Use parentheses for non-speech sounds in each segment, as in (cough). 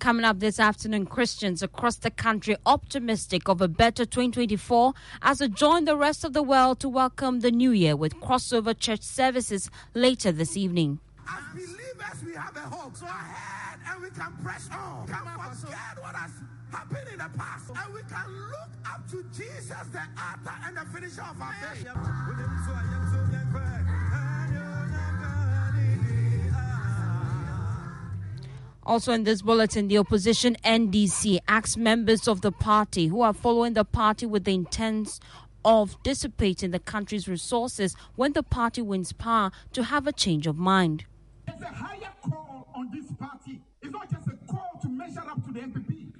Coming up this afternoon, Christians across the country optimistic of a better 2024 as they join the rest of the world to welcome the new year with crossover church services later this evening. As believers, we have a hope. So ahead, and we can press on. Come and forget what has happened in the past, and we can look up to Jesus, the author and the finisher of our faith. Also, in this bulletin, the opposition NDC asks members of the party who are following the party with the intent of dissipating the country's resources when the party wins power to have a change of mind. There's a higher call on this party. It's not just a call to measure up to the NPP.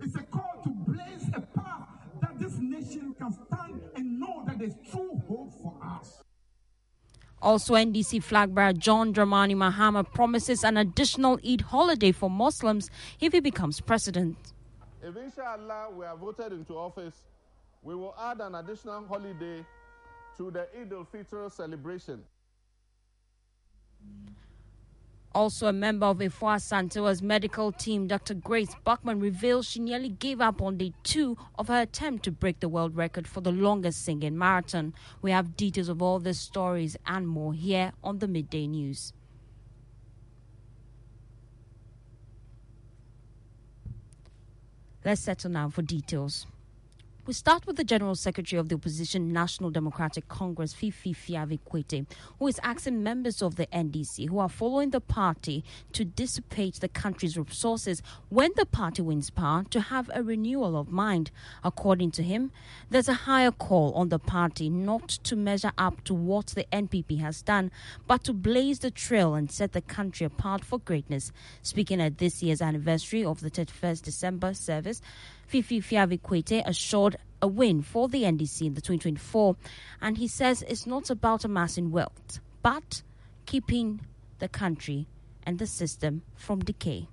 It's a call to blaze a path that this nation can stand and know that there's true hope for us. Also, NDC flag bearer John Dramani Mahama promises an additional Eid holiday for Muslims if he becomes president. If inshallah we are voted into office, we will add an additional holiday to the Eid al-Fitr celebration. Also, a member of Afua Asantewaa's medical team, Dr. Grace Buckman, reveals she nearly gave up on day two of her attempt to break the world record for the longest singing marathon. We have details of all these stories and more here on the Midday News. Let's settle now for details. We start with the General Secretary of the Opposition National Democratic Congress, Fifi Fiavi Kwetey, who is asking members of the NDC who are following the party to dissipate the country's resources when the party wins power to have a renewal of mind. According to him, there's a higher call on the party not to measure up to what the NPP has done, but to blaze the trail and set the country apart for greatness. Speaking at this year's anniversary of the 31st December service, Fifi Fiavi Kwetey assured a win for the NDC in the 2024, and he says it's not about amassing wealth, but keeping the country and the system from decay.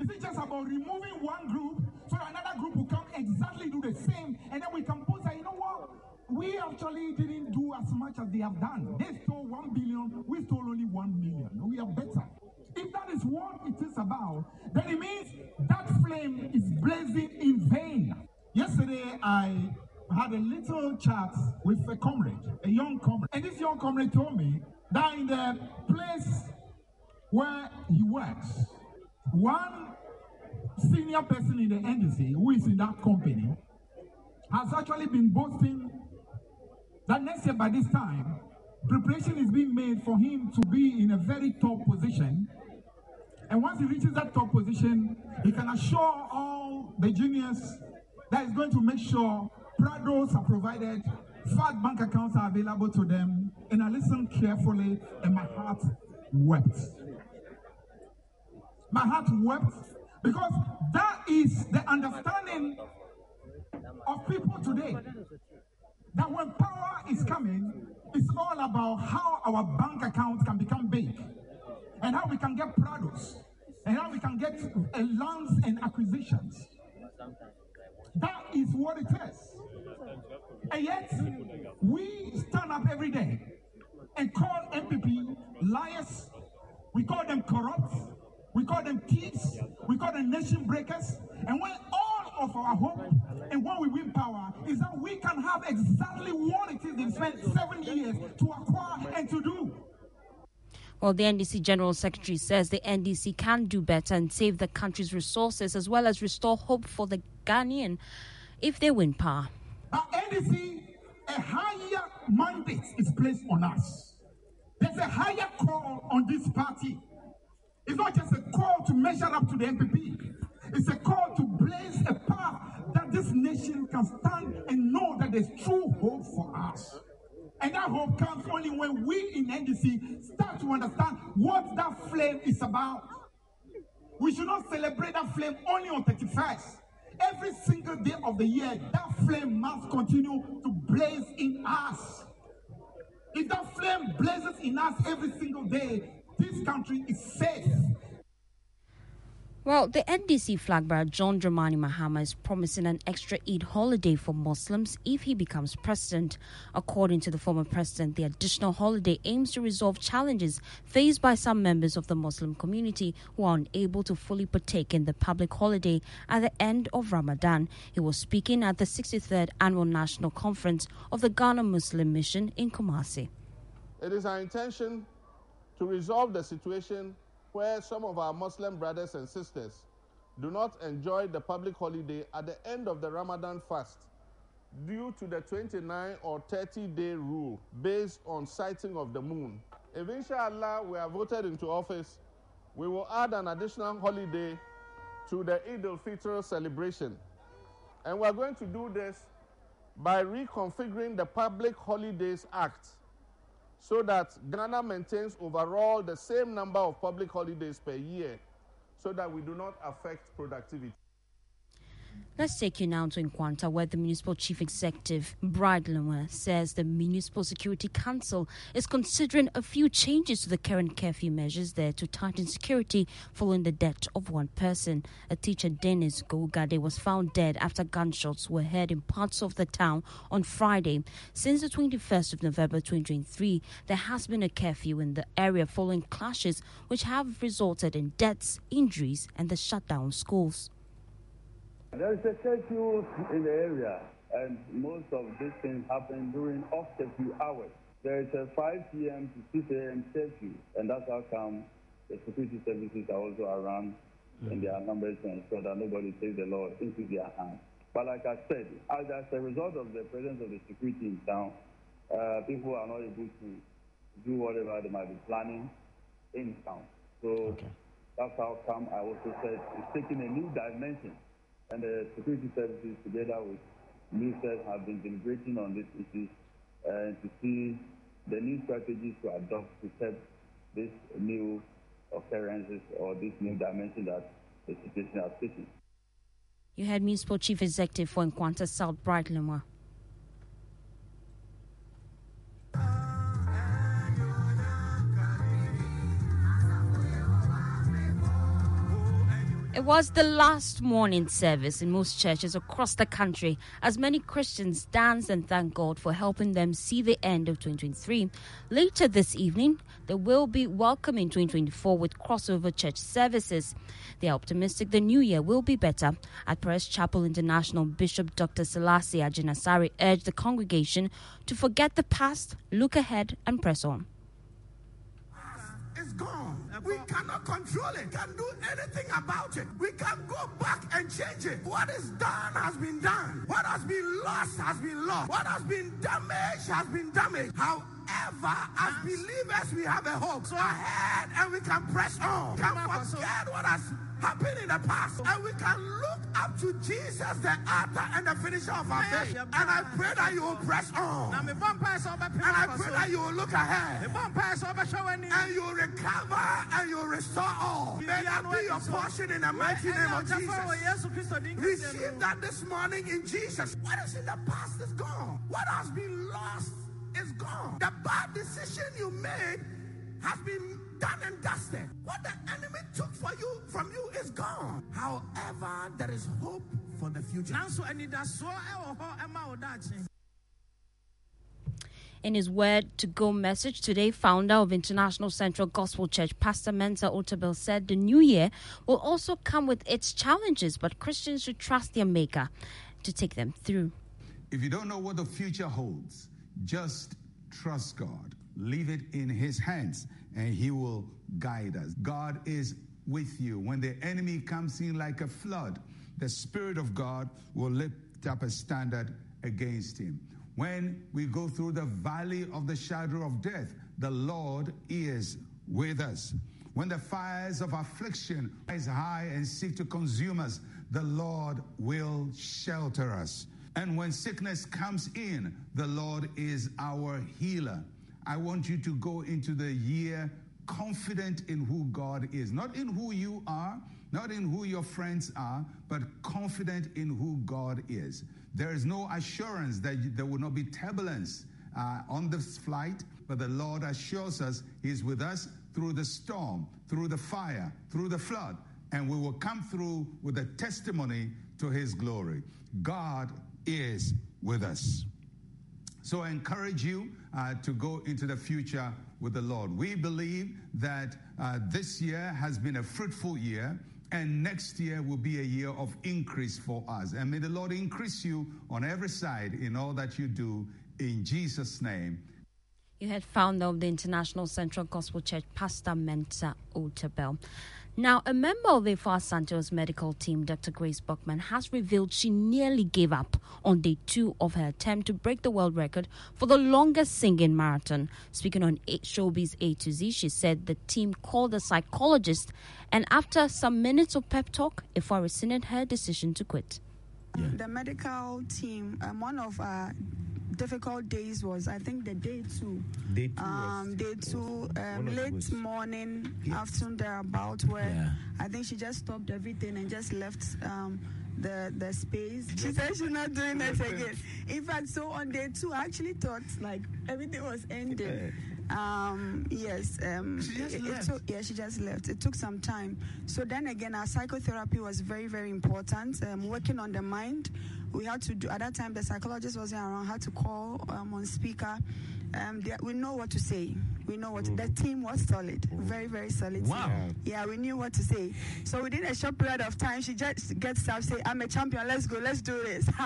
Is it just about removing one group so another group will come exactly do the same, and then we can put that, you know what? We actually didn't do as much as they have done. They stole one billion, we stole only one million. We are better. If that is what it is about, then it means that flame is blazing in vain. Yesterday, I had a little chat with a comrade, a young comrade. And this young comrade told me that in the place where he works, one senior person in the NDC who is in that company has actually been boasting that next year by this time, preparation is being made for him to be in a very top position. And once he reaches that top position, he can assure all the juniors that is going to make sure Prados are provided, fat bank accounts are available to them. And I listened carefully, and my heart wept. My heart wept because that is the understanding of people today. That when power is coming, it's all about how our bank accounts can become big and how we can get products and how we can get uh, lands and acquisitions. That is what it is. And yet, we stand up every day and call NPP liars. We call them corrupt. We call them thieves. We call them nation breakers. And when all of our hope and when we win power is that we can have exactly what it is they spent seven years to acquire and to do. Well, the NDC General Secretary says the NDC can do better and save the country's resources as well as restore hope for the Ghanaian if they win power. At NDC, a higher mandate is placed on us. There's a higher call on this party. It's not just a call to measure up to the NPP. It's a call to blaze a path that this nation can stand and know that there's true hope for us. And that hope comes only when we in NDC start to understand what that flame is about. We should not celebrate that flame only on 31st. Every single day of the year, that flame must continue to blaze in us. If that flame blazes in us every single day, this country is safe. Well, the NDC flag bearer John Dramani Mahama is promising an extra Eid holiday for Muslims if he becomes president. According to the former president, the additional holiday aims to resolve challenges faced by some members of the Muslim community who are unable to fully partake in the public holiday at the end of Ramadan. He was speaking at the 63rd Annual National Conference of the Ghana Muslim Mission in Kumasi. It is our intention to resolve the situation where some of our Muslim brothers and sisters do not enjoy the public holiday at the end of the Ramadan fast due to the 29 or 30 day rule based on sighting of the moon. If inshallah we are voted into office, we will add an additional holiday to the Eid al-Fitr celebration. And we're going to do this by reconfiguring the Public Holidays Act so that Ghana maintains overall the same number of public holidays per year so that we do not affect productivity. Let's take you now to Nkwanta, where the municipal chief executive, Bride Lemwa, says the Municipal Security Council is considering a few changes to the current curfew measures there to tighten security following the death of one person. A teacher, Dennis Gougade, was found dead after gunshots were heard in parts of the town on Friday. Since the 21st of November 2023, there has been a curfew in the area following clashes which have resulted in deaths, injuries, and the shutdown of schools. There is a curfew in the area, and most of these things happen during off curfew hours. There is a 5 p.m. to 6 a.m. curfew, and that's how come the security services are also around mm. in their numbers to ensure that nobody takes the law into their hands. But like I said, as, as a result of the presence of the security in town, uh, people are not able to do whatever they might be planning in town. So okay. that's how come I also said it's taking a new dimension and the security services together with ministers have been deliberating on this issue uh, to see the new strategies to adopt to curb these new occurrences or this new dimension that the situation has taken. You had Municipal Chief Executive for Nkwanta South Bride Lemwa. It was the last morning service in most churches across the country as many Christians danced and thanked God for helping them see the end of 2023. Later this evening, they will be welcoming 2024 with crossover church services. They are optimistic the new year will be better. At Perez Chapel International, Bishop Dr. Selassie Agyinasare urged the congregation to forget the past, look ahead, and press on. Gone. We cannot control it. Can't do anything about it. We can't go back and change it. What is done has been done. What has been lost has been lost. What has been damaged has been damaged. However, as believers, we have a hope. So ahead and we can press on. Can forget what has happened in the past. And we can look up to Jesus, the author and the finisher of our faith. And I pray that you will press on. And I pray that you will look ahead. And you will recover and you will restore all. May that be your portion in the mighty name of Jesus. Receive that this morning in Jesus. What is in the past is gone. What has been lost is gone. The bad decision you made has been done and dusted. What the enemy took for you from you is gone. However, there is hope for the future. In his Word to Go message today, founder of International Central Gospel Church, Pastor Mensa Otabil, said the new year will also come with its challenges, but Christians should trust their Maker to take them through. If you don't know what the future holds, just trust God. Leave it in His hands, and He will guide us. God is with you. When the enemy comes in like a flood, the Spirit of God will lift up a standard against him. When we go through the valley of the shadow of death, the Lord is with us. When the fires of affliction rise high and seek to consume us, the Lord will shelter us. And when sickness comes in, the Lord is our healer. I want you to go into the year confident in who God is, not in who you are, not in who your friends are, but confident in who God is. There is no assurance that there will not be turbulence uh, on this flight, but the Lord assures us He's with us through the storm, through the fire, through the flood, and we will come through with a testimony to His glory. God is with us. So I encourage you uh, to go into the future with the Lord. We believe that uh, this year has been a fruitful year. And next year will be a year of increase for us. And may the Lord increase you on every side in all that you do. In Jesus' name. You had founder of the International Central Gospel Church, Pastor Mensa Otabil. Now, a member of the Afua Asantewaa's medical team, Dr. Grace Buckman, has revealed she nearly gave up on day two of her attempt to break the world record for the longest singing marathon. Speaking on Showbiz A to Z, she said the team called a psychologist, and after some minutes of pep talk, Afua rescinded her decision to quit. Yeah. The medical team, um, one of our difficult days was I think the day two. Day two. Um, was, day two, um, late morning, Yes. afternoon thereabout, where Yeah. I think she just stopped everything and just left um, the the space. She said she's not doing it again. In fact, so on day two, I actually thought like everything was ending. Um, yes, um, She just it, it took, yeah, she just left. It took some time. So then again, our psychotherapy was very, very important. Um, working on the mind, we had to do. At that time, the psychologist wasn't around. Had to call um, on speaker. Um, they- we know what to say. We know what the team was solid, very, very solid. team. Wow. Yeah, we knew what to say. So within a short period of time, she just gets up, say, "I'm a champion. Let's go. Let's do this." (laughs)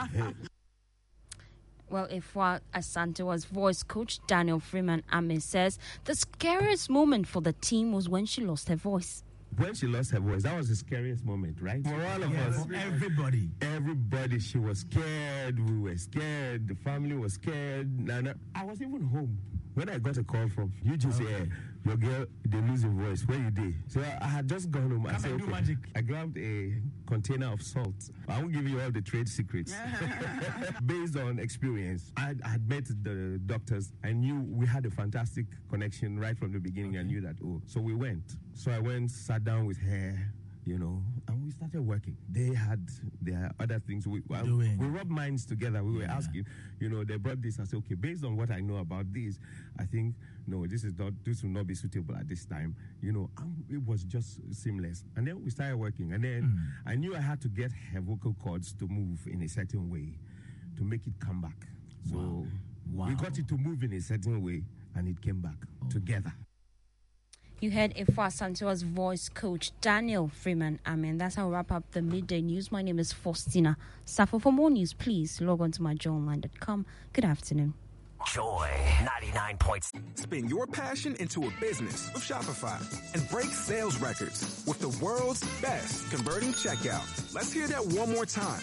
Well, Afua Asantewaa's voice coach Daniel Freeman Ame says the scariest moment for the team was when she lost her voice. When she lost her voice, that was the scariest moment, right? For all of us. everybody. Everybody, she was scared. We were scared. The family was scared. Nana, I was even home when I got a call from you. Just "Eh, your girl, they lose your voice. Where you did? So I had just gone home. I Come said, okay. magic. I grabbed a container of salt. I won't give you all the trade secrets. (laughs) Based on experience, I had met the doctors. I knew we had a fantastic connection right from the beginning. I knew that. Oh, so we went. So I went, sat down with her, you know, and we we started working. They had their other things. We, well, Doing. we rubbed minds together. We were asking, you know, they brought this. I said, okay, based on what I know about this, I think no, this is not. This will not be suitable at this time. You know, um, it was just seamless. And then we started working. And then I knew I had to get her vocal cords to move in a certain way to make it come back. So we got it to move in a certain way, and it came back together. You heard Afua Asantewaa's voice coach Daniel Freeman. Amen. That's how we wrap up the midday news. My name is Faustina Safo. For more news, please log on to myjoyonline.com. Good afternoon. Joy 99 points. Spin your passion into a business with Shopify and break sales records with the world's best converting checkout. Let's hear that one more time.